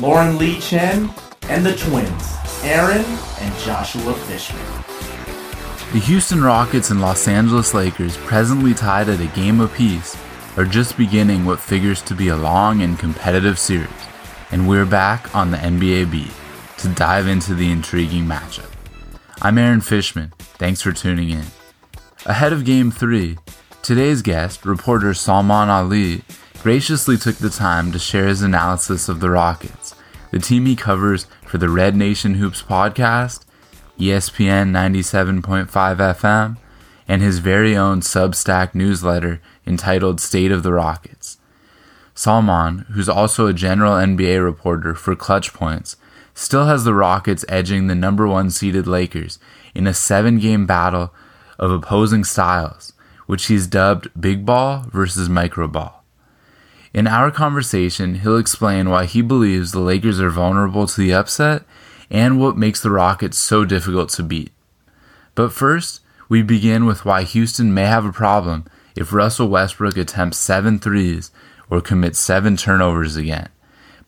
Lauren Lee Chen and the twins, Aaron and Joshua Fishman. The Houston Rockets and Los Angeles Lakers, presently tied at a game apiece, are just beginning what figures to be a long and competitive series, and we're back on the NBA beat to dive into the intriguing matchup. I'm Aaron Fishman. Thanks for tuning in. Ahead of Game 3, today's guest, reporter Salman Ali, graciously took the time to share his analysis of the Rockets, the team he covers for the Red Nation Hoops podcast, ESPN 97.5 FM, and his very own Substack newsletter entitled State of the Rockets. Salman, who's also a general NBA reporter for Clutch Points, still has the Rockets edging the number one seeded Lakers in a seven game battle of opposing styles, which he's dubbed Big Ball versus Micro Ball. In our conversation, he'll explain why he believes the Lakers are vulnerable to the upset and what makes the Rockets so difficult to beat. But first, we begin with why Houston may have a problem if Russell Westbrook attempts seven threes or commits seven turnovers again,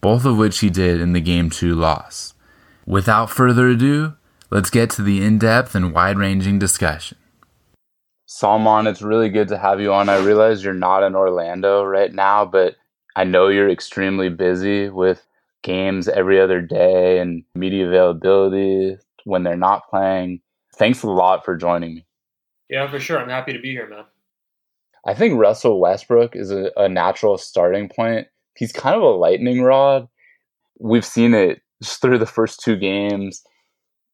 both of which he did in the Game 2 loss. Without further ado, let's get to the in depth and wide ranging discussion. Salman, it's really good to have you on. I realize you're not in Orlando right now, but I know you're extremely busy with games every other day and media availability when they're not playing. Thanks a lot for joining me. Yeah, for sure. I'm happy to be here, man. I think Russell Westbrook is a, a natural starting point. He's kind of a lightning rod. We've seen it just through the first two games.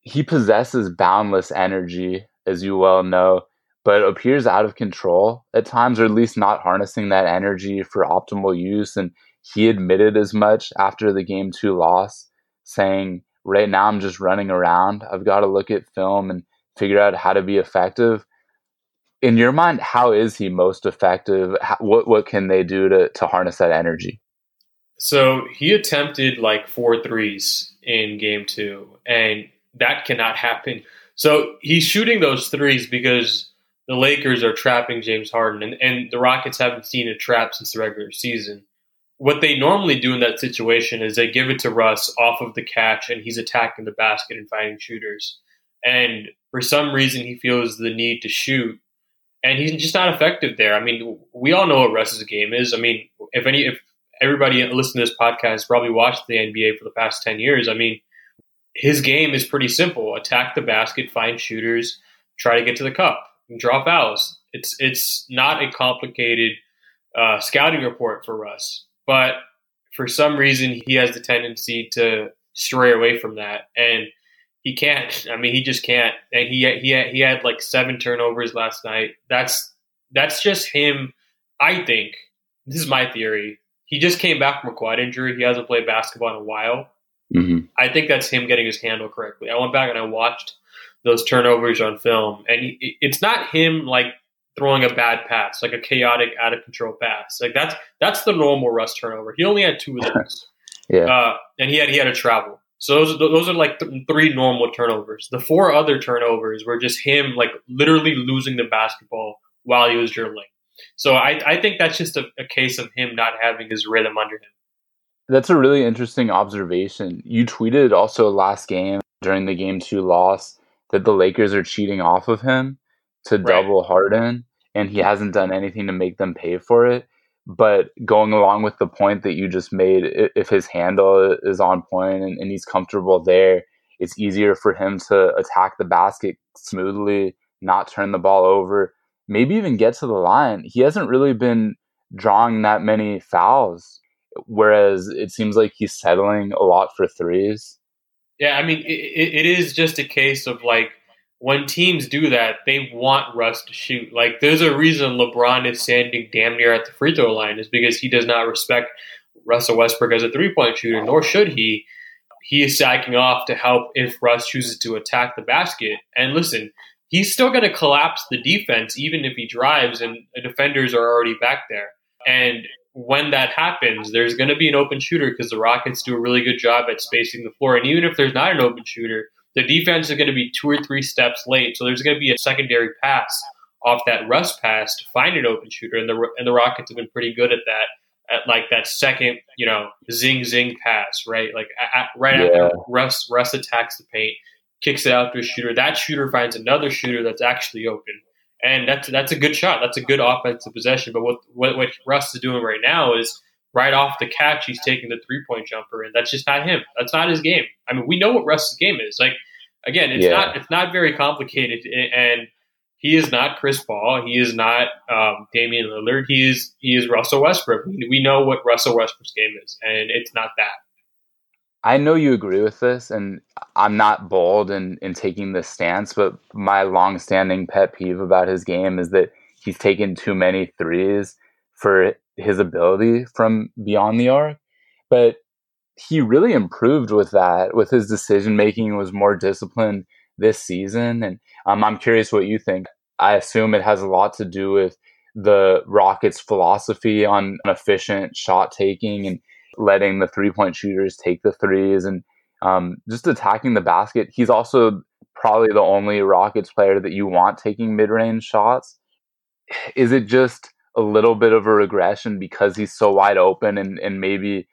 He possesses boundless energy, as you well know, but appears out of control at times, or at least not harnessing that energy for optimal use. And he admitted as much after the game two loss, saying, Right now, I'm just running around. I've got to look at film and figure out how to be effective in your mind, how is he most effective? How, what what can they do to to harness that energy? So he attempted like four threes in game two, and that cannot happen. So he's shooting those threes because the Lakers are trapping James Harden, and, and the Rockets haven't seen a trap since the regular season. What they normally do in that situation is they give it to Russ off of the catch, and he's attacking the basket and finding shooters. And for some reason, he feels the need to shoot and he's just not effective there. I mean, we all know what Russ's game is. I mean, if any, if everybody listening to this podcast probably watched the NBA for the past ten years, I mean, his game is pretty simple: attack the basket, find shooters, try to get to the cup, draw fouls. It's it's not a complicated uh, scouting report for Russ, but for some reason, he has the tendency to stray away from that and he can't. I mean, he just can't. And he he had, he had like seven turnovers last night. That's that's just him. I think this is my theory. He just came back from a quad injury. He hasn't played basketball in a while. Mm-hmm. I think that's him getting his handle correctly. I went back and I watched those turnovers on film, and he, it's not him like throwing a bad pass, like a chaotic, out of control pass. Like that's that's the normal Russ turnover. He only had two of those. yeah, uh, and he had he had a travel. So those those are like th- three normal turnovers. The four other turnovers were just him like literally losing the basketball while he was dribbling. So I, I think that's just a, a case of him not having his rhythm under him. That's a really interesting observation. You tweeted also last game during the game two loss that the Lakers are cheating off of him to Right. double Harden, and he hasn't done anything to make them pay for it. But going along with the point that you just made, if his handle is on point and, and he's comfortable there, it's easier for him to attack the basket smoothly, not turn the ball over, maybe even get to the line. He hasn't really been drawing that many fouls, whereas it seems like he's settling a lot for threes. Yeah, I mean it, it, is just a case of like when teams do that, they want Russ to shoot. Like there's a reason LeBron is standing damn near at the free throw line is because he does not respect Russell Westbrook as a three point shooter, nor should he. he is sacking off to help if Russ chooses to attack the basket. And listen, he's still going to collapse the defense even if he drives and defenders are already back there. And when that happens, there's going to be an open shooter because the Rockets do a really good job at spacing the floor. And even if there's not an open shooter, the defense is going to be two or three steps late. So there's going to be a secondary pass off that Russ pass to find an open shooter. And the, and the Rockets have been pretty good at that at like that second, you know, zing zing pass, right? Like at, right yeah. after Russ Russ attacks the paint, kicks it out to a shooter. That shooter finds another shooter that's actually open, and that's that's a good shot. That's a good offensive possession. But what what, what Russ is doing right now is right off the catch, he's taking the three point jumper, and that's just not him. That's not his game. I mean, we know what Russ's game is. Like again, it's yeah. not it's not very complicated, and he is not Chris Paul. He is not um, Damian Lillard. He is he is Russell Westbrook. We know what Russell Westbrook's game is, and it's not that. I know you agree with this, and I'm not bold in, in taking this stance, but my long-standing pet peeve about his game is that he's taken too many threes for his ability from beyond the arc. But he really improved with that, with his decision making was more disciplined this season. And um, I'm curious what you think. I assume it has a lot to do with the Rockets' philosophy on efficient shot taking and letting the three point shooters take the threes and um, just attacking the basket. He's also probably the only Rockets player that you want taking mid range shots. Is it just a little bit of a regression because he's so wide open and, and maybe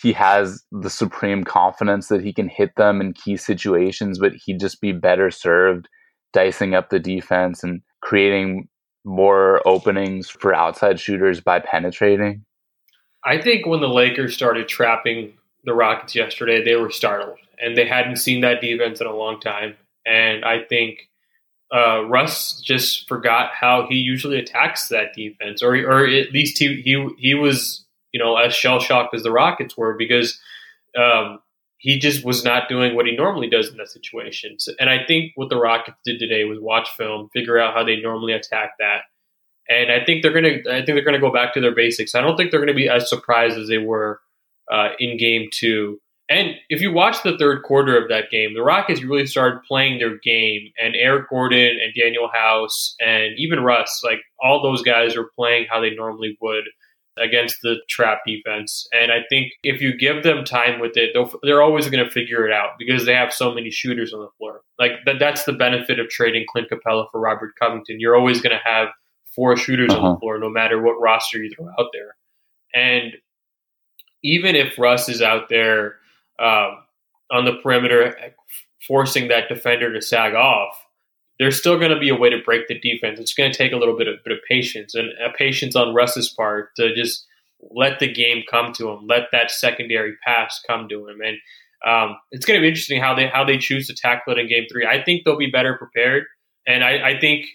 he has the supreme confidence that he can hit them in key situations, but he'd just be better served dicing up the defense and creating more openings for outside shooters by penetrating? I think when the Lakers started trapping the Rockets yesterday, they were startled and they hadn't seen that defense in a long time. And I think uh, Russ just forgot how he usually attacks that defense, or or at least he he he was you know as shell shocked as the Rockets were because um, he just was not doing what he normally does in that situation. So, and I think what the Rockets did today was watch film, figure out how they normally attack that, and I think they're gonna I think they're gonna go back to their basics. I don't think they're gonna be as surprised as they were uh, in Game Two. And if you watch the third quarter of that game, the Rockets really started playing their game, and Eric Gordon and Danuel House and even Russ, like all those guys, are playing how they normally would against the trap defense. And I think if you give them time with it, they're always going to figure it out because they have so many shooters on the floor. Like that, that's the benefit of trading Clint Capela for Robert Covington. You're always going to have four shooters uh-huh. on the uh-huh. floor, no matter what roster you throw out there. And even if Russ is out there um, on the perimeter, forcing that defender to sag off, there's still going to be a way to break the defense. It's going to take a little bit of, bit of patience and a patience on Russ's part to just let the game come to him, let that secondary pass come to him, and um, it's going to be interesting how they how they choose to tackle it in Game Three. I think they'll be better prepared, and I, I think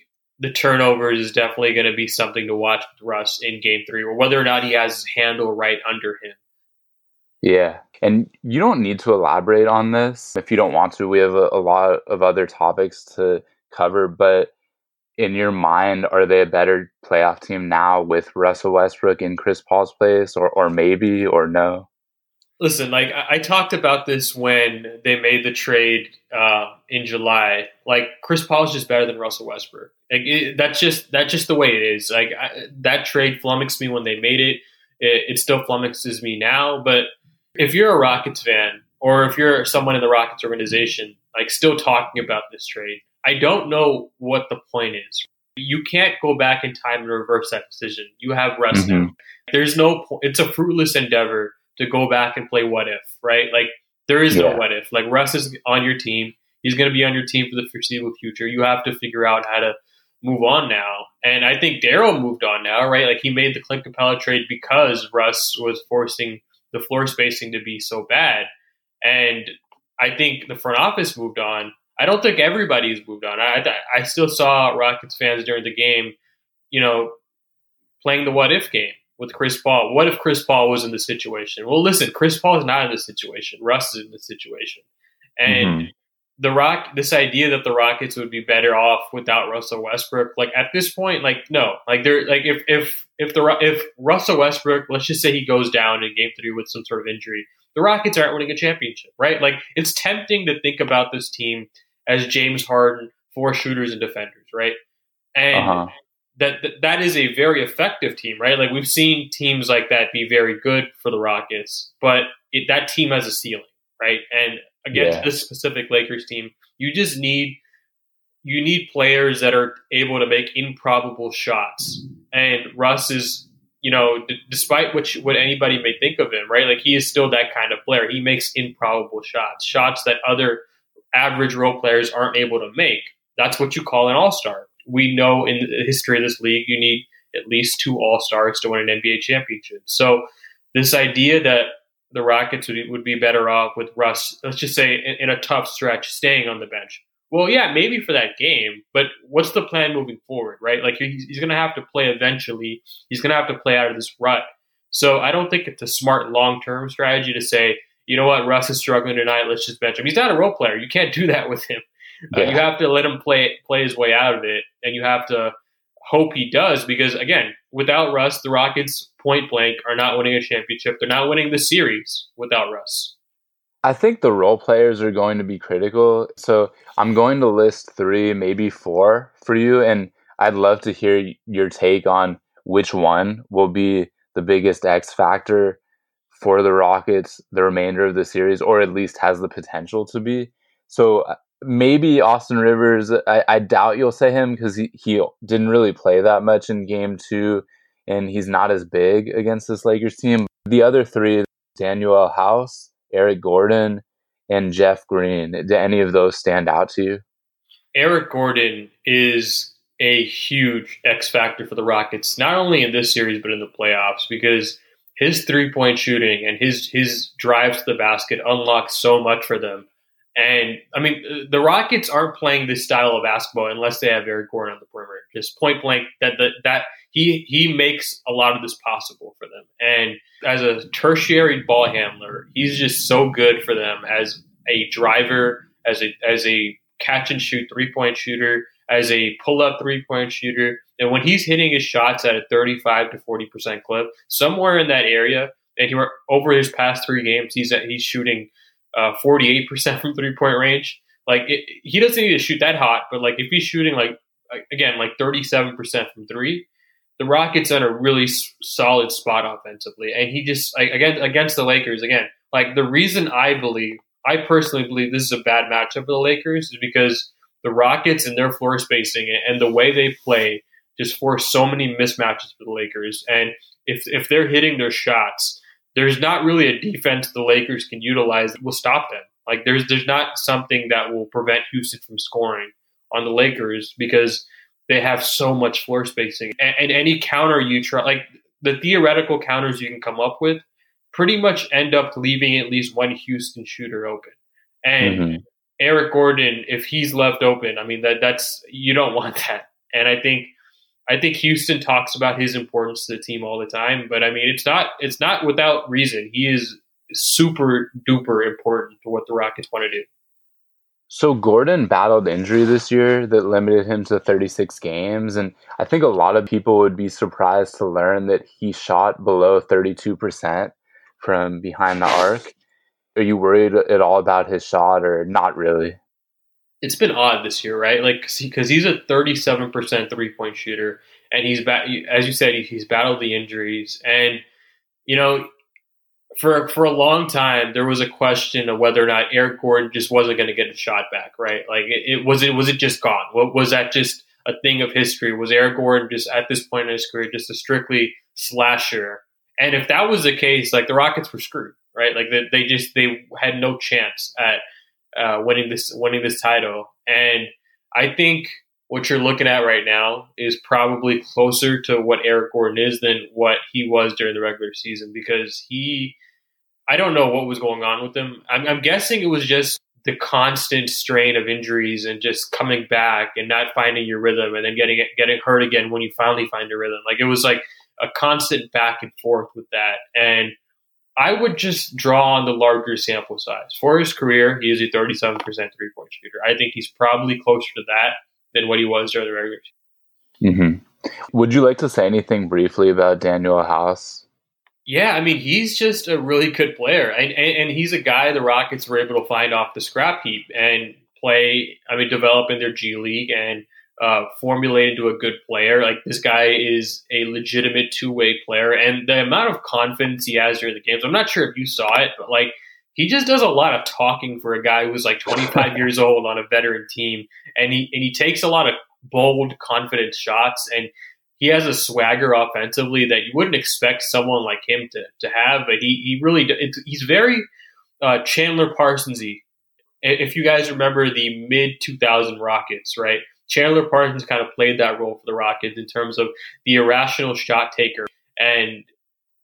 the turnovers is definitely going to be something to watch with Russ in Game Three, or whether or not he has his handle right under him. Yeah. And you don't need to elaborate on this if you don't want to. We have a, a lot of other topics to cover, but in your mind, are they a better playoff team now with Russell Westbrook in Chris Paul's place, or or maybe or no? Listen, like I, I talked about this when they made the trade uh, in July. Like Chris Paul is just better than Russell Westbrook. Like it, that's just that's just the way it is. Like I, that trade flummoxed me when they made it. it. It still flummoxes me now. But if you're a Rockets fan, or if you're someone in the Rockets organization, like still talking about this trade, I don't know what the point is. You can't go back in time and reverse that decision. You have rest mm-hmm. There's no point. It's a fruitless endeavor to go back and play what if, right? Like there is yeah. no what if. Like Russ is on your team. He's going to be on your team for the foreseeable future. You have to figure out how to move on now. And I think Daryl moved on now, right? Like he made the Clint Capela trade because Russ was forcing the floor spacing to be so bad. And I think the front office moved on I don't think everybody's moved on. I, I still saw Rockets fans during the game, you know, playing the what if game with Chris Paul. What if Chris Paul was in the situation? Well, listen, Chris Paul is not in this situation. Russ is in this situation, and mm-hmm. the Rock. This idea that the Rockets would be better off without Russell Westbrook, like at this point, like no, like they're like if if if the if Russell Westbrook, let's just say he goes down in Game Three with some sort of injury, the Rockets aren't winning a championship, right? Like it's tempting to think about this team as James Harden, four shooters and defenders, right? And uh-huh. That, that that is a very effective team, right? Like we've seen teams like that be very good for the Rockets, but it, that team has a ceiling, right? And against yeah. this specific Lakers team, you just need you need players that are able to make improbable shots. And Russ is, you know, d- despite what you, what anybody may think of him, right? Like he is still that kind of player. He makes improbable shots, shots that other average role players aren't able to make. That's what you call an all star. We know in the history of this league, you need at least two all stars to win an NBA championship. So this idea that the Rockets would, would be better off with Russ, let's just say in, in a tough stretch, staying on the bench. Well, yeah, maybe for that game, but what's the plan moving forward, right? Like he's, he's going to have to play eventually. He's going to have to play out of this rut. So I don't think it's a smart long term strategy to say, you know what, Russ is struggling tonight. Let's just bench him. He's not a role player. You can't do that with him. Uh, you have to let him play play his way out of it, and you have to hope he does because again, without Russ, the Rockets point blank are not winning a championship. They're not winning the series without Russ. I think the role players are going to be critical. So I'm going to list three, maybe four for you, and I'd love to hear your take on which one will be the biggest X factor for the Rockets the remainder of the series, or at least has the potential to be. So uh, maybe Austin Rivers. I, I doubt you'll say him because he, he didn't really play that much in game two, and he's not as big against this Lakers team. The other three, Danuel House, Eric Gordon, and Jeff Green. Do any of those stand out to you? Eric Gordon is a huge X factor for the Rockets, not only in this series but in the playoffs, because his three point shooting and his his drives to the basket unlock so much for them. And I mean, the Rockets aren't playing this style of basketball unless they have Eric Gordon on the perimeter. Just point blank, that that, that he he makes a lot of this possible for them. And as a tertiary ball handler, he's just so good for them as a driver, as a as a catch and shoot three point shooter, as a pull up three point shooter. And when he's hitting his shots at a 35 to 40 percent clip, somewhere in that area, and he over his past three games, he's he's shooting uh, 48 percent from three point range. Like it, he doesn't need to shoot that hot, but like if he's shooting like again like 37 percent from three, the Rockets on a really solid spot offensively, and he just like, again against the Lakers again. Like the reason I believe, I personally believe this is a bad matchup for the Lakers is because the Rockets and their floor spacing and the way they play just force so many mismatches for the Lakers. And if if they're hitting their shots, there's not really a defense the Lakers can utilize that will stop them. Like there's there's not something that will prevent Houston from scoring on the Lakers because they have so much floor spacing. And, and any counter you try, like the theoretical counters you can come up with, pretty much end up leaving at least one Houston shooter open. And mm-hmm. Eric Gordon, if he's left open, I mean that that's you don't want that. And I think I think Houston talks about his importance to the team all the time, but I mean it's not it's not without reason. He is super duper important to what the Rockets want to do. So Gordon battled injury this year that limited him to 36 games and I think a lot of people would be surprised to learn that he shot below 32% from behind the arc. Are you worried at all about his shot or not really? It's been odd this year, right? Like cuz he's a 37% three-point shooter and he's as you said he's battled the injuries and you know for for a long time there was a question of whether or not Eric Gordon just wasn't going to get a shot back, right? Like it, it, was it was it just gone? What was that just a thing of history? Was Eric Gordon just at this point in his career just a strictly slasher? And if that was the case, like the Rockets were screwed, right? Like they, they just they had no chance at uh, winning this winning this title. And I think what you're looking at right now is probably closer to what Eric Gordon is than what he was during the regular season because he, I don't know what was going on with him. I'm, I'm guessing it was just the constant strain of injuries and just coming back and not finding your rhythm and then getting getting hurt again when you finally find your rhythm. Like it was like a constant back and forth with that. And I would just draw on the larger sample size. For his career, he is a 37% three point shooter. I think he's probably closer to that than what he was during the regular season. Mm-hmm. Would you like to say anything briefly about Danuel House? Yeah, I mean, he's just a really good player, and, and, and he's a guy the Rockets were able to find off the scrap heap and play. I mean, develop in their G League and uh, formulate into a good player. Like this guy is a legitimate two way player, and the amount of confidence he has during the games. I'm not sure if you saw it, but like he just does a lot of talking for a guy who's like 25 years old on a veteran team, and he and he takes a lot of bold, confident shots, and he has a swagger offensively that you wouldn't expect someone like him to to have. But he he really he's very uh, Chandler Parsonsy. If you guys remember the mid 2000 Rockets, right? Chandler Parsons kind of played that role for the Rockets in terms of the irrational shot taker, and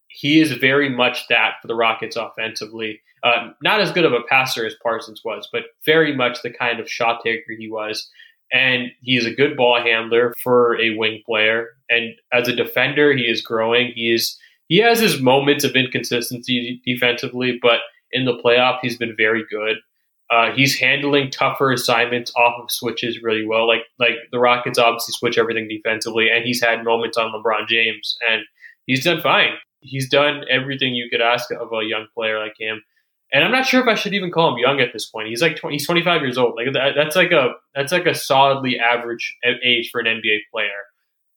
he is very much that for the Rockets offensively. Uh, not as good of a passer as Parsons was, but very much the kind of shot taker he was. And he is a good ball handler for a wing player. And as a defender, he is growing. He is he has his moments of inconsistency defensively, but in the playoff, he's been very good. Uh, he's handling tougher assignments off of switches really well. Like like the Rockets obviously switch everything defensively, and he's had moments on LeBron James, and he's done fine. He's done everything you could ask of a young player like him. And I'm not sure if I should even call him young at this point. He's like 20, he's 25 years old. Like that, that's like a that's like a solidly average age for an NBA player.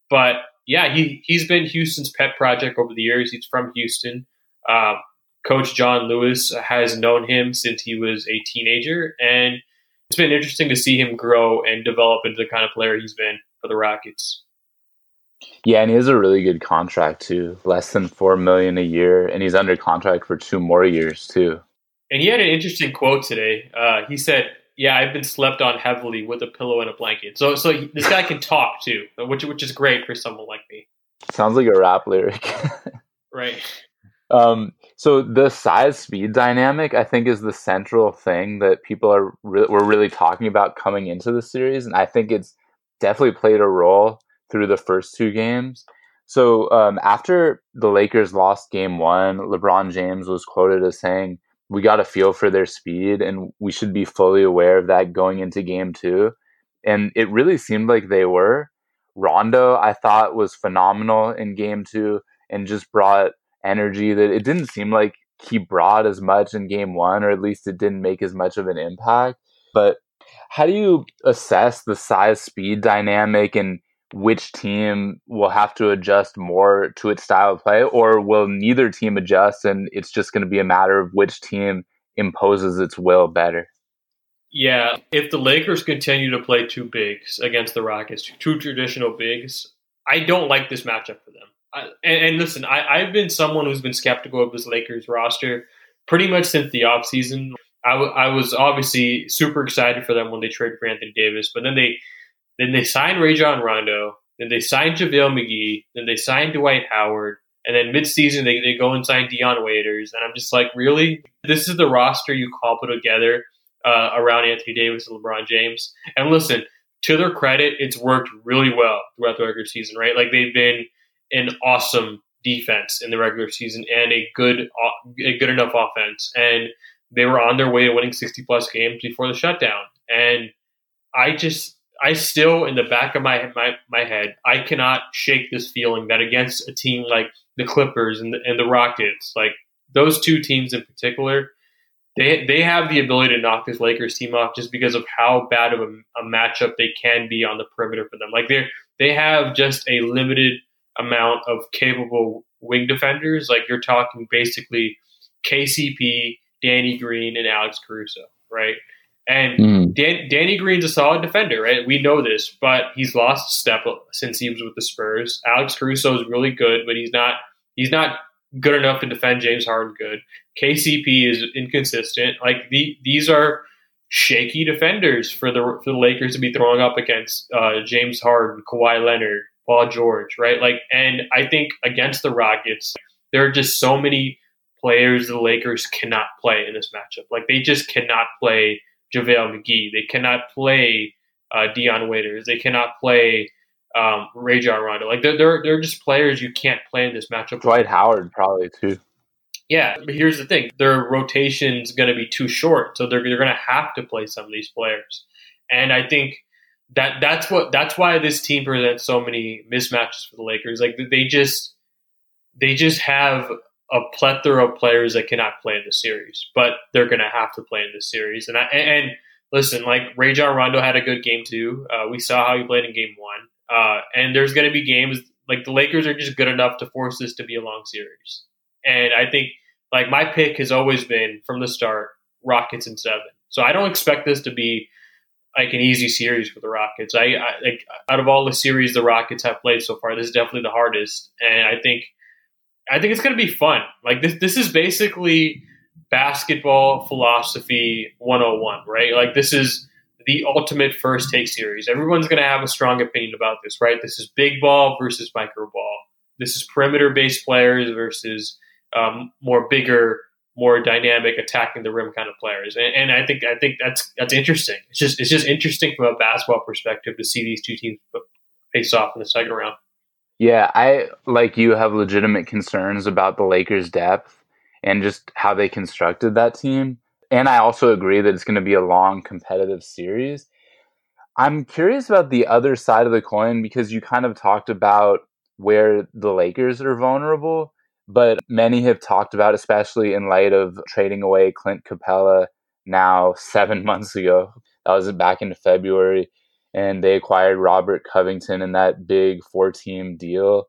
But yeah, he he's been Houston's pet project over the years. He's from Houston. Uh, Coach John Lucas has known him since he was a teenager, and it's been interesting to see him grow and develop into the kind of player he's been for the Rockets. Yeah, and he has a really good contract too, less than four million a year, and he's under contract for two more years too. And he had an interesting quote today. Uh, he said, "Yeah, I've been slept on heavily with a pillow and a blanket." So, so he, this guy can talk too, which which is great for someone like me. Sounds like a rap lyric. right. Um, so the size speed dynamic, I think, is the central thing that people are re- were really talking about coming into the series, and I think it's definitely played a role through the first two games. So um, after the Lakers lost Game One, LeBron James was quoted as saying, "We got a feel for their speed, and we should be fully aware of that going into Game Two. And it really seemed like they were. Rondo, I thought, was phenomenal in Game Two and just brought energy that it didn't seem like he brought as much in game one, or at least it didn't make as much of an impact. But how do you assess the size speed dynamic and which team will have to adjust more to its style of play, or will neither team adjust and it's just going to be a matter of which team imposes its will better? Yeah, if the Lakers continue to play two bigs against the Rockets, two traditional bigs, I don't like this matchup for them and, and, listen, I, have been someone who's been skeptical of this Lakers roster pretty much since the offseason. I, w- I was obviously super excited for them when they traded for Anthony Davis, but then they then they signed Rajon Rondo, then they signed JaVale McGee, then they signed Dwight Howard, and then midseason they, they go and sign Dion Waiters, and I'm just like, really? This is the roster you cobble together uh, around Anthony Davis and LeBron James? And listen, to their credit, it's worked really well throughout the regular season, right? Like they've been – an awesome defense in the regular season and a good uh, a good enough offense. And they were on their way to winning 60 plus games before the shutdown. And i just i still in the back of my my, my head i cannot shake this feeling that against a team like the clippers and the, and the rockets like those two teams in particular they they have the ability to knock this lakers team off just because of how bad of a, a matchup they can be on the perimeter for them. Like they they have just a limited amount of capable wing defenders. Like you're talking basically KCP, Danny Green, and Alex Caruso, right? And mm. Dan, Danny Green's a solid defender, right? We know this, but he's lost step since he was with the Spurs. Alex Caruso is really good, but he's not he's not good enough to defend James Harden. Good. KCP is inconsistent. Like the, these are shaky defenders for the for the Lakers to be throwing up against uh, James Harden, Kawhi Leonard, Paul George, right? Like, and I think against the Rockets, there are just so many players the Lakers cannot play in this matchup. Like, they just cannot play JaVale McGee. They cannot play uh, Dion Waiters. They cannot play um, Rajon Rondo. Like, they're, they're, they're just players you can't play in this matchup. Dwight Howard, probably, too. Yeah, but here's the thing: their rotation's going to be too short, so they're they're going to have to play some of these players. And I think that that's what that's why this team presents so many mismatches for the Lakers. Like they just they just have a plethora of players that cannot play in the series, but they're going to have to play in this series. And I, and listen, like Rajon Rondo had a good game too. Uh, we saw how he played in game one. Uh, and there's going to be games like the Lakers are just good enough to force this to be a long series. And I think like my pick has always been from the start Rockets in seven. So I don't expect this to be like an easy series for the Rockets. I, I like out of all the series the Rockets have played so far, this is definitely the hardest. And I think I think it's going to be fun. Like this this is basically basketball philosophy 101, right? Like this is the ultimate first take series. Everyone's going to have a strong opinion about this, right? This is big ball versus micro ball. This is perimeter based players versus um, more bigger, more dynamic, attacking the rim kind of players. And, and, I think I think that's that's interesting. It's just it's just interesting from a basketball perspective to see these two teams face off in the second round. Yeah, I like you have legitimate concerns about the Lakers' depth and just how they constructed that team. And I also agree that it's going to be a long competitive series. I'm curious about the other side of the coin because you kind of talked about where the Lakers are vulnerable, but many have talked about, especially in light of trading away Clint Capela now seven months ago. That was back in February. And they acquired Robert Covington in that big four team deal.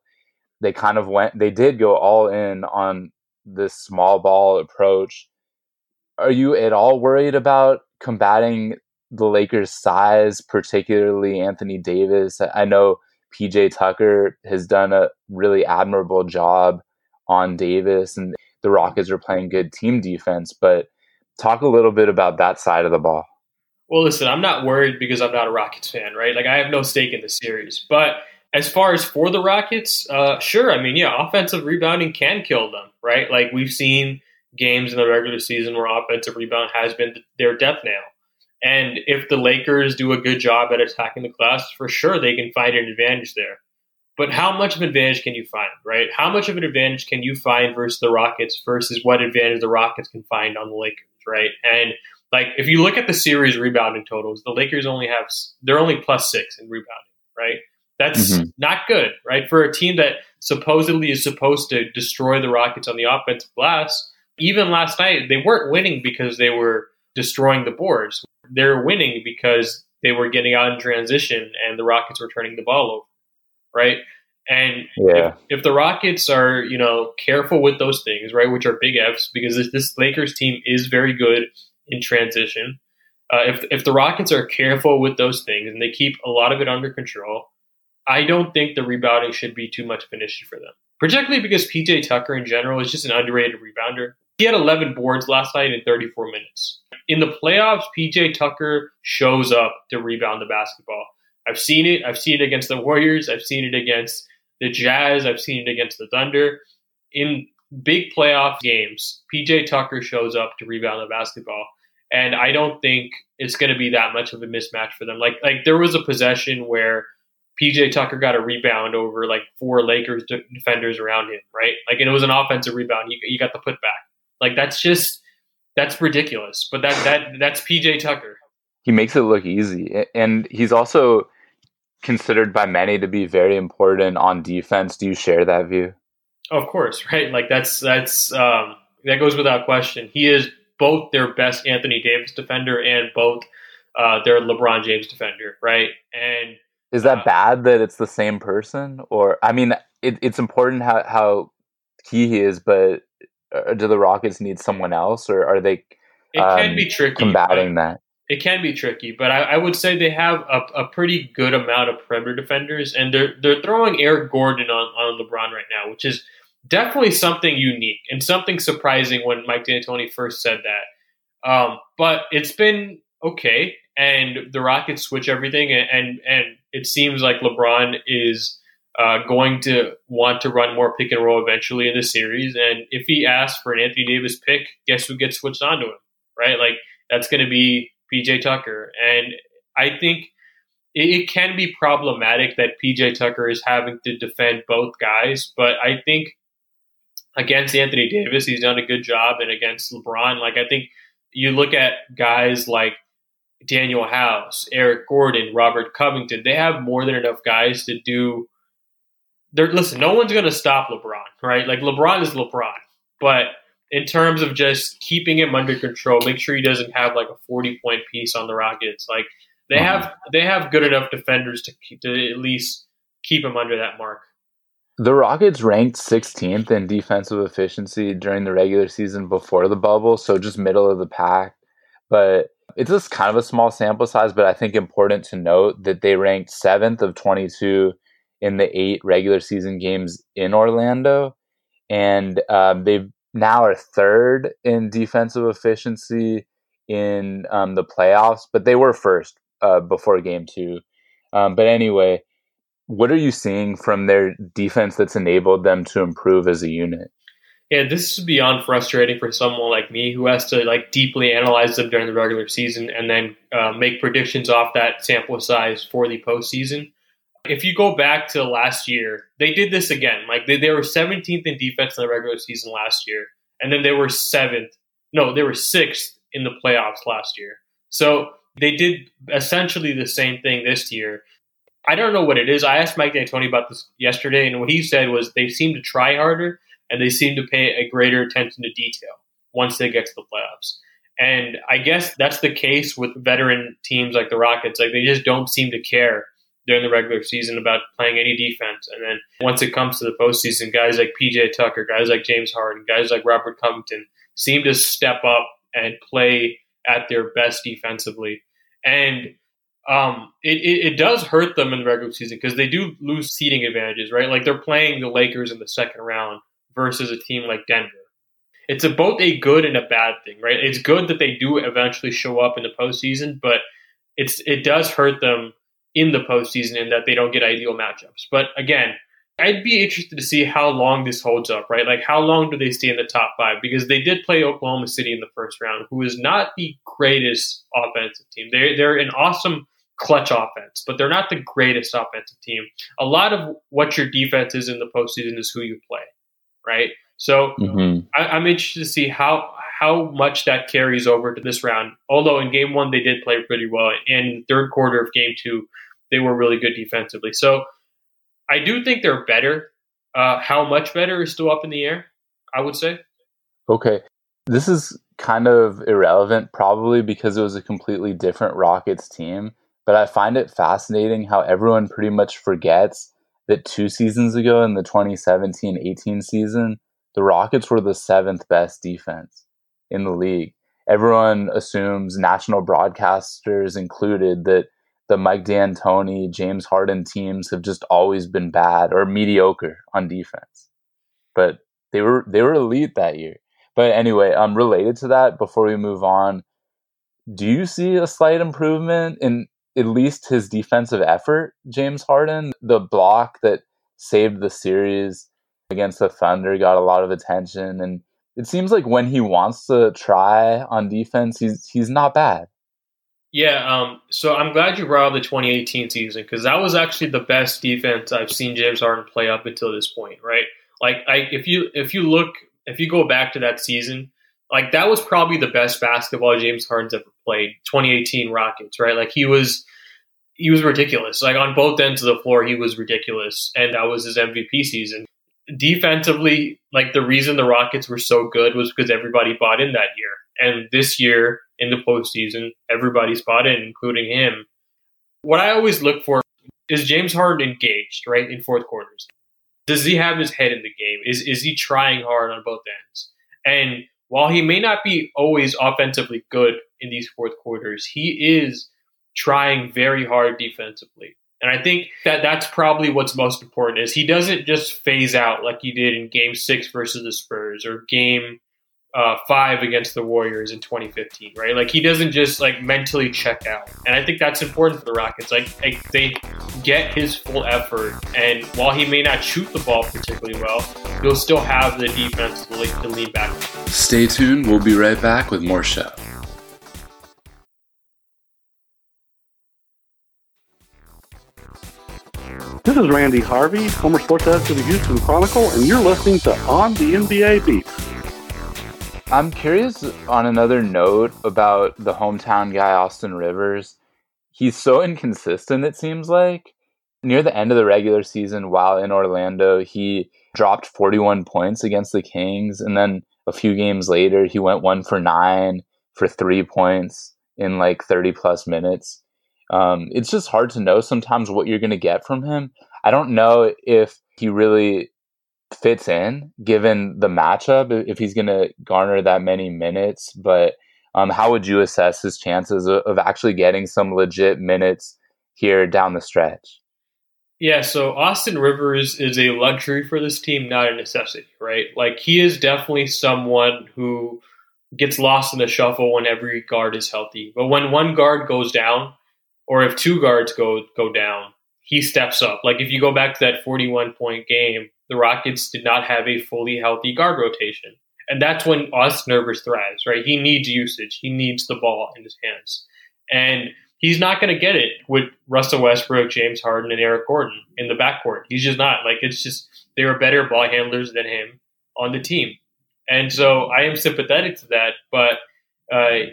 They kind of went, they did go all in on this small ball approach are you at all worried about combating the Lakers' size, particularly Anthony Davis? I know PJ Tucker has done a really admirable job on Davis, and the Rockets are playing good team defense. But talk a little bit about that side of the ball. Well, listen, I'm not worried because I'm not a Rockets fan, right? Like, I have no stake in the series. But as far as for the Rockets, uh, sure. I mean, yeah, offensive rebounding can kill them, right? Like, we've seen games in the regular season where offensive rebound has been their depth now. And if the Lakers do a good job at attacking the glass, for sure they can find an advantage there. But how much of an advantage can you find, right? How much of an advantage can you find versus the Rockets versus what advantage the Rockets can find on the Lakers, right? And like if you look at the series rebounding totals, the Lakers only have they're only plus six in rebounding, right? That's mm-hmm. not good, right? For a team that supposedly is supposed to destroy the Rockets on the offensive glass, even last night, they weren't winning because they were destroying the boards. They're winning because they were getting out in transition and the Rockets were turning the ball over, right? And yeah. if, if, the Rockets are, you know, careful with those things, right, which are big Fs, because this, this Lakers team is very good in transition. Uh, if if the Rockets are careful with those things and they keep a lot of it under control, I don't think the rebounding should be too much of an issue for them. Particularly because PJ Tucker in general is just an underrated rebounder. He had 11 boards last night in 34 minutes. In the playoffs, PJ Tucker shows up to rebound the basketball. I've seen it. I've seen it against the Warriors. I've seen it against the Jazz. I've seen it against the Thunder. In big playoff games, PJ Tucker shows up to rebound the basketball. And I don't think it's going to be that much of a mismatch for them. Like, like there was a possession where PJ Tucker got a rebound over like four Lakers defenders around him, right? Like, and it was an offensive rebound. You, you got the putback. Like that's just that's ridiculous. But that that that's PJ Tucker. He makes it look easy, and he's also considered by many to be very important on defense. Do you share that view? Of course, right? Like that's that's um, that goes without question. He is both their best Anthony Davis defender and both uh, their LeBron James defender, right? And is that uh, bad that it's the same person? Or I mean, it, it's important how how key he is, but uh, do the Rockets need someone else, or are they? It can um, be tricky combating that. It can be tricky, but I, I would say they have a, a, pretty good amount of perimeter defenders, and they're they're throwing Eric Gordon on, on LeBron right now, which is definitely something unique and something surprising when Mike D'Antoni first said that. Um, but it's been okay, and the Rockets switch everything, and, and and it seems like LeBron is uh, going to want to run more pick and roll eventually in the series. And if he asks for an Anthony Davis pick, guess who gets switched onto him, right? Like that's going to be PJ Tucker. And I think it, it, can be problematic that PJ Tucker is having to defend both guys, but I think against Anthony Davis, he's done a good job, and against LeBron, like I think you look at guys like Danuel House, Eric Gordon, Robert Covington, they have more than enough guys to do they're listen, no one's going to stop LeBron, right? Like LeBron is LeBron. But in terms of just keeping him under control, make sure he doesn't have like a 40 point piece on the Rockets. Like they Uh-huh. have they have good enough defenders to keep, to at least keep him under that mark. The Rockets ranked 16th in defensive efficiency during the regular season before the bubble, so just middle of the pack. But it's just kind of a small sample size, but I think important to note that they ranked seventh of 22 in the eight regular season games in Orlando. And um, they now are third in defensive efficiency in um, the playoffs, but they were first uh, before game two. Um, but anyway, what are you seeing from their defense that's enabled them to improve as a unit? Yeah, this is beyond frustrating for someone like me who has to like deeply analyze them during the regular season and then uh, make predictions off that sample size for the postseason. If you go back to last year, they did this again. Like they, they were 17th in defense in the regular season last year, and then they were seventh. No, they were sixth in the playoffs last year. So they did essentially the same thing this year. I don't know what it is. I asked Mike D'Antoni about this yesterday, and what he said was they seem to try harder and they seem to pay a greater attention to detail once they get to the playoffs. And I guess that's the case with veteran teams like the Rockets. Like they just don't seem to care during the regular season about playing any defense. And then once it comes to the postseason, guys like PJ Tucker, guys like James Harden, guys like Robert Covington seem to step up and play at their best defensively. And um, it, it, it, does hurt them in the regular season because they do lose seeding advantages, right? Like they're playing the Lakers in the second round versus a team like Denver. It's a, both a good and a bad thing, right? It's good that they do eventually show up in the postseason, but it's it does hurt them in the postseason in that they don't get ideal matchups. But again, I'd be interested to see how long this holds up, right? Like how long do they stay in the top five? Because they did play Oklahoma City in the first round, who is not the greatest offensive team. They're they're an awesome clutch offense, but they're not the greatest offensive team. A lot of what your defense is in the postseason is who you play, right? So mm-hmm. I, am interested to see how how much that carries over to this round. Although in game one they did play pretty well, and third quarter of game two they were really good defensively. So I do think they're better. Uh, how much better is still up in the air. I would say. Okay, this is kind of irrelevant, probably because it was a completely different Rockets team. But I find it fascinating how everyone pretty much forgets that two seasons ago in the 2017 18 season, the Rockets were the seventh best defense in the league. Everyone assumes, national broadcasters included, that the Mike D'Antoni, James Harden teams have just always been bad or mediocre on defense. But they were they were elite that year. But anyway, um, related to that, before we move on, do you see a slight improvement in at least his defensive effort, James Harden? The block that saved the series against the Thunder got a lot of attention, and it seems like when he wants to try on defense, he's he's not bad. Yeah, um, so I'm glad you brought up the 2018 season because that was actually the best defense I've seen James Harden play up until this point, right? Like, I, if you if you look if you go back to that season, like that was probably the best basketball James Harden's ever played. 2018 Rockets, right? Like he was he was ridiculous. Like on both ends of the floor, he was ridiculous, and that was his MVP season. Defensively, like the reason the Rockets were so good was because everybody bought in that year. And this year in the postseason, everybody's bought in, including him. What I always look for is James Harden engaged, right, in fourth quarters. Does he have his head in the game? Is is he trying hard on both ends? And while he may not be always offensively good in these fourth quarters, he is trying very hard defensively. And I think that that's probably what's most important is he doesn't just phase out like he did in game six versus the Spurs or game uh, five against the Warriors in 2015, right? Like he doesn't just like mentally check out, and I think that's important for the Rockets. Like, like they get his full effort, and while he may not shoot the ball particularly well, he'll still have the defense to, to lean back. Stay tuned. We'll be right back with more show. This is Randy Harvey, former Sports Editor of the Houston Chronicle, and you're listening to On the NBA Beat. I'm curious on another note about the hometown guy, Austin Rivers. He's so inconsistent, it seems like. Near the end of the regular season, while in Orlando, he dropped 41 points against the Kings. And then a few games later, he went one for nine for three points in like 30 plus minutes. Um, it's just hard to know sometimes what you're going to get from him. I don't know if he really fits in given the matchup, if he's going to garner that many minutes. But um, how would you assess his chances of, of actually getting some legit minutes here down the stretch? Yeah, so Austin Rivers is a luxury for this team, not a necessity, right? Like he is definitely someone who gets lost in the shuffle when every guard is healthy. But when one guard goes down, or if two guards go go down, he steps up. Like if you go back to that 41 point game, the Rockets did not have a fully healthy guard rotation. And that's when Austin Rivers thrives, right? He needs usage. He needs the ball in his hands. And he's not going to get it with Russell Westbrook, James Harden, and Eric Gordon in the backcourt. He's just not. Like, it's just, there are better ball handlers than him on the team. And so I am sympathetic to that, but uh,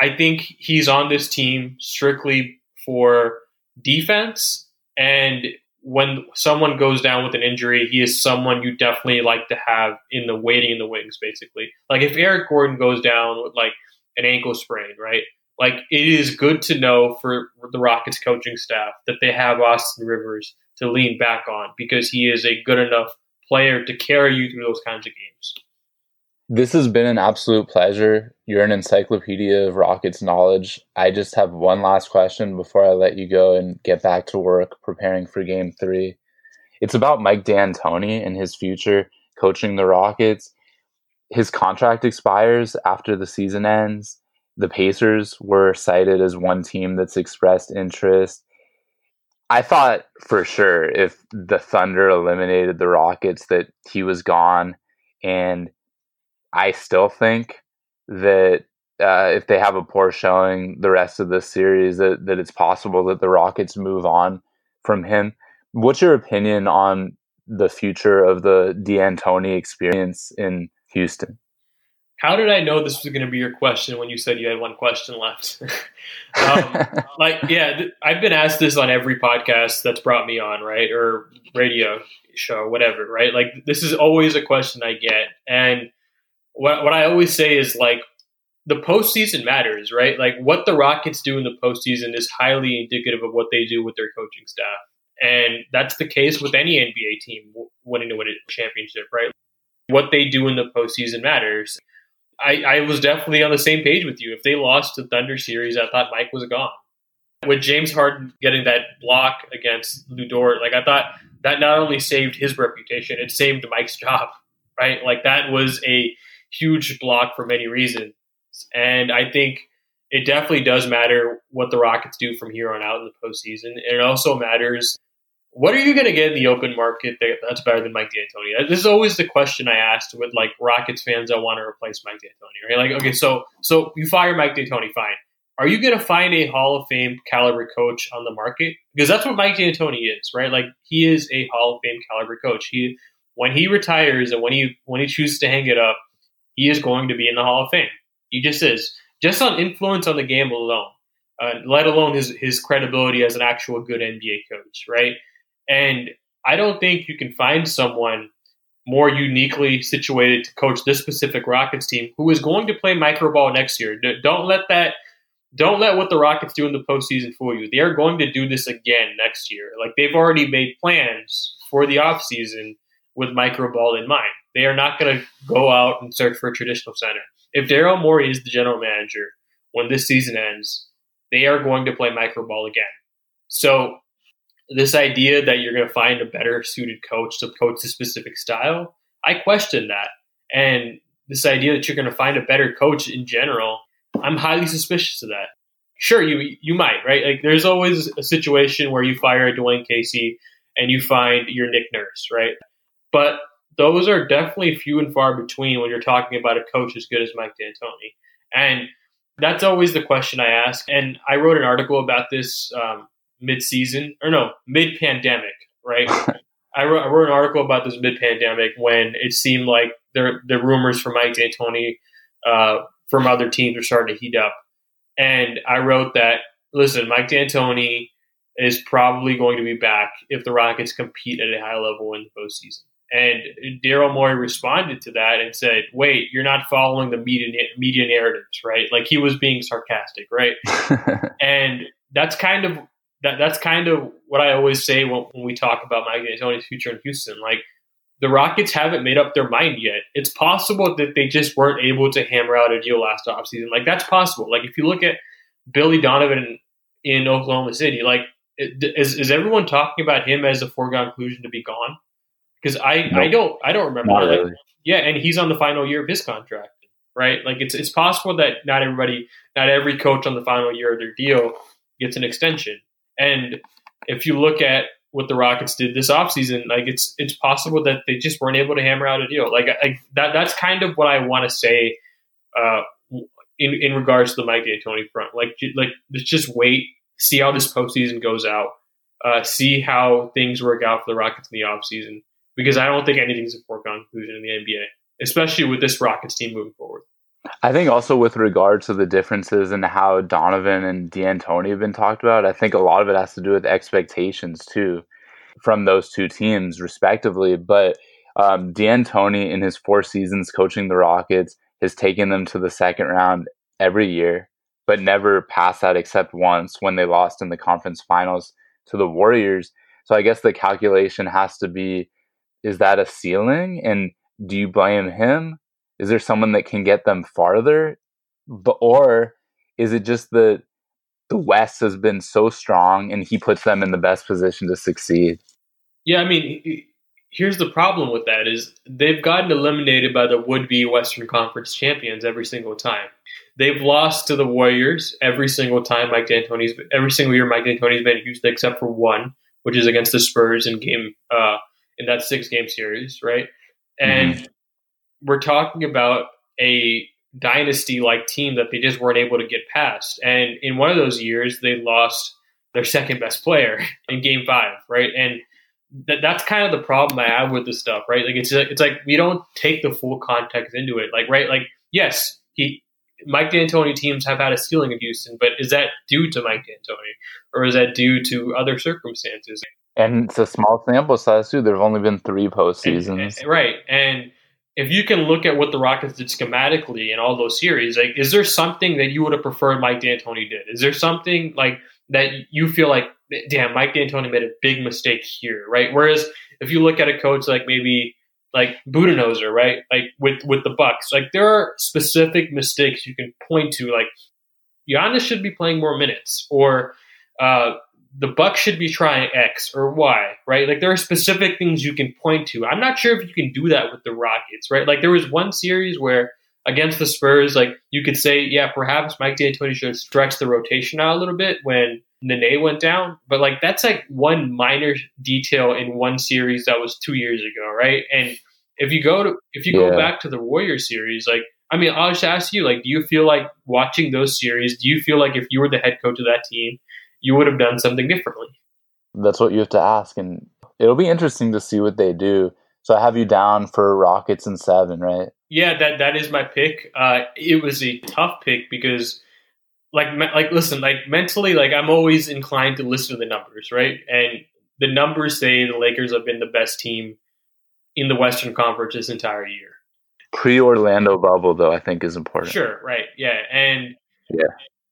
I think he's on this team strictly for defense. And when someone goes down with an injury, he is someone you definitely like to have in the waiting in the wings, basically. Like if Eric Gordon goes down with like an ankle sprain, right? like it is good to know for the Rockets coaching staff that they have Austin Rivers to lean back on because he is a good enough player to carry you through those kinds of games. This has been an absolute pleasure. You're an encyclopedia of Rockets knowledge. I just have one last question before I let you go and get back to work preparing for game three. It's about Mike D'Antoni and his future coaching the Rockets. His contract expires after the season ends the Pacers were cited as one team that's expressed interest. I thought for sure if the Thunder eliminated the Rockets that he was gone, and I still think that uh, if they have a poor showing the rest of the series, that that it's possible that the Rockets move on from him. What's your opinion on the future of the D'Antoni experience in Houston? how did I know this was going to be your question when you said you had one question left? um, like, yeah, th- I've been asked this on every podcast that's brought me on, right, or radio show, whatever, right? Like, this is always a question I get, and what what I always say is like, the postseason matters, right? Like, what the Rockets do in the postseason is highly indicative of what they do with their coaching staff, and that's the case with any NBA team winning to win a championship, right? What they do in the postseason matters. I, I was definitely on the same page with you. If they lost the Thunder series, I thought Mike was gone. With James Harden getting that block against Lu Dort, like I thought that not only saved his reputation, it saved Mike's job, right? Like that was a huge block for many reasons. And I think it definitely does matter what the Rockets do from here on out in the postseason. And it also matters what are you going to get in the open market that's better than Mike D'Antoni? This is always the question I asked with like Rockets fans that want to replace Mike D'Antoni. Right? Like, okay, so so you fire Mike D'Antoni, fine. Are you going to find a Hall of Fame caliber coach on the market? Because that's what Mike D'Antoni is, right? Like he is a Hall of Fame caliber coach. He when he retires and when he when he chooses to hang it up, he is going to be in the Hall of Fame. He just is. Just on influence on the game alone, uh, let alone his his credibility as an actual good NBA coach, right? And I don't think you can find someone more uniquely situated to coach this specific Rockets team who is going to play micro ball next year. Don't let that don't let what the Rockets do in the postseason fool you. They are going to do this again next year. Like they've already made plans for the offseason with micro ball in mind. They are not going to go out and search for a traditional center. If Daryl Morey is the general manager when this season ends, they are going to play micro ball again. So this idea that you're going to find a better suited coach to coach a specific style, I question that. And this idea that you're going to find a better coach in general, I'm highly suspicious of that. Sure, you you might, right? Like there's always a situation where you fire a Dwane Casey and you find your Nick Nurse, right? But those are definitely few and far between when you're talking about a coach as good as Mike D'Antoni. And that's always the question I ask. And I wrote an article about this um, mid-season or no mid-pandemic, right? I, wrote, I wrote an article about this mid-pandemic when it seemed like the the rumors for Mike D'Antoni uh, from other teams were starting to heat up, and I wrote that listen, Mike D'Antoni is probably going to be back if the Rockets compete at a high level in the postseason. And Daryl Morey responded to that and said, "Wait, you're not following the media media narratives, right? Like he was being sarcastic, right? and that's kind of that that's kind of what I always say when, when we talk about Mike D'Antoni's future in Houston. Like the Rockets haven't made up their mind yet. It's possible that they just weren't able to hammer out a deal last offseason. Like that's possible. Like if you look at Billy Donovan in Oklahoma City, like is, is everyone talking about him as a foregone conclusion to be gone? Because I, nope. I don't I don't remember. Really. yeah, and he's on the final year of his contract, right? Like it's it's possible that not everybody, not every coach on the final year of their deal gets an extension. And if you look at what the Rockets did this offseason, like it's it's possible that they just weren't able to hammer out a deal. Like, like that that's kind of what I want to say uh, in in regards to the Mike D'Antoni front. Like like let's just wait, see how this postseason goes out, uh, see how things work out for the Rockets in the offseason because I don't think anything's a foregone conclusion in the NBA, especially with this Rockets team moving forward. I think also with regard to the differences in how Donovan and D'Antoni have been talked about, I think a lot of it has to do with expectations too from those two teams respectively. But um, D'Antoni in his four seasons coaching the Rockets has taken them to the second round every year, but never past that except once when they lost in the conference finals to the Warriors. So I guess the calculation has to be is that a ceiling? And do you blame him? Is there someone that can get them farther? But or is it just that the West has been so strong and he puts them in the best position to succeed? Yeah, I mean, here's the problem with that is they've gotten eliminated by the would-be Western Conference champions every single time. They've lost to the Warriors every single time Mike D'Antoni's every single year Mike D'Antoni's been in Houston except for one, which is against the Spurs in game uh, in that six game series, right? And mm-hmm. we're talking about a dynasty like team that they just weren't able to get past. And in one of those years, they lost their second best player in game five, right? And that, that's kind of the problem I have with this stuff, right? Like it's it's like we don't take the full context into it. Like right, like yes, he Mike D'Antoni teams have had a ceiling in Houston, but is that due to Mike D'Antoni or is that due to other circumstances? And it's a small sample size too. There've only been three postseasons, and, right? And if you can look at what the Rockets did schematically in all those series, like, is there something that you would have preferred Mike D'Antoni did? Is there something like that you feel like, damn, Mike D'Antoni made a big mistake here, right? Whereas if you look at a coach like maybe like Budenholzer, right, like with with the Bucks, like there are specific mistakes you can point to, like Giannis should be playing more minutes, or uh, the Buck should be trying X or Y, right? Like there are specific things you can point to. I'm not sure if you can do that with the Rockets, right? Like there was one series where against the Spurs, like you could say, yeah, perhaps Mike D'Antoni should stretch the rotation out a little bit when Nene went down, but like that's like one minor detail in one series that was two years ago, right? And if you go to if you yeah. go back to the Warrior series, like I mean, I'll just ask you, like, do you feel like watching those series? Do you feel like if you were the head coach of that team, you would have done something differently. That's what you have to ask, and it'll be interesting to see what they do. So I have you down for Rockets and seven, right? Yeah, that that is my pick. Uh, it was a tough pick because, like, like listen, like mentally, like I'm always inclined to listen to the numbers, right? And the numbers say the Lakers have been the best team in the Western Conference this entire year. Pre Orlando bubble, though, I think is important. Sure, right, yeah, and yeah,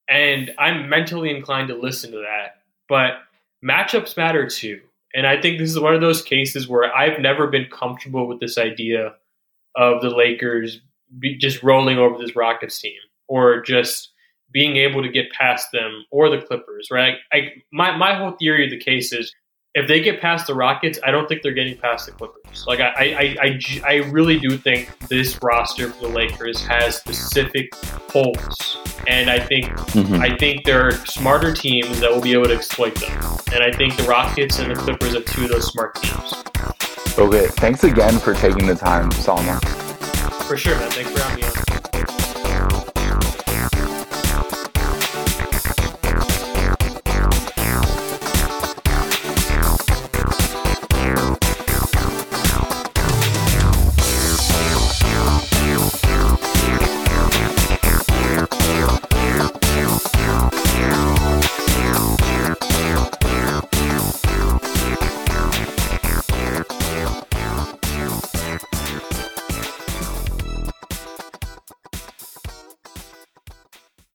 and I'm mentally inclined to listen to that. But matchups matter too. And I think this is one of those cases where I've never been comfortable with this idea of the Lakers just rolling over this Rockets team or just being able to get past them or the Clippers, right? I, my, my whole theory of the case is if they get past the Rockets, I don't think they're getting past the Clippers. Like I, I, I, I really do think this roster for the Lakers has specific holes, and I think mm-hmm. I think there are smarter teams that will be able to exploit them. And I think the Rockets and the Clippers are two of those smart teams. Okay, thanks again for taking the time, Salma. For sure, man. Thanks for having me.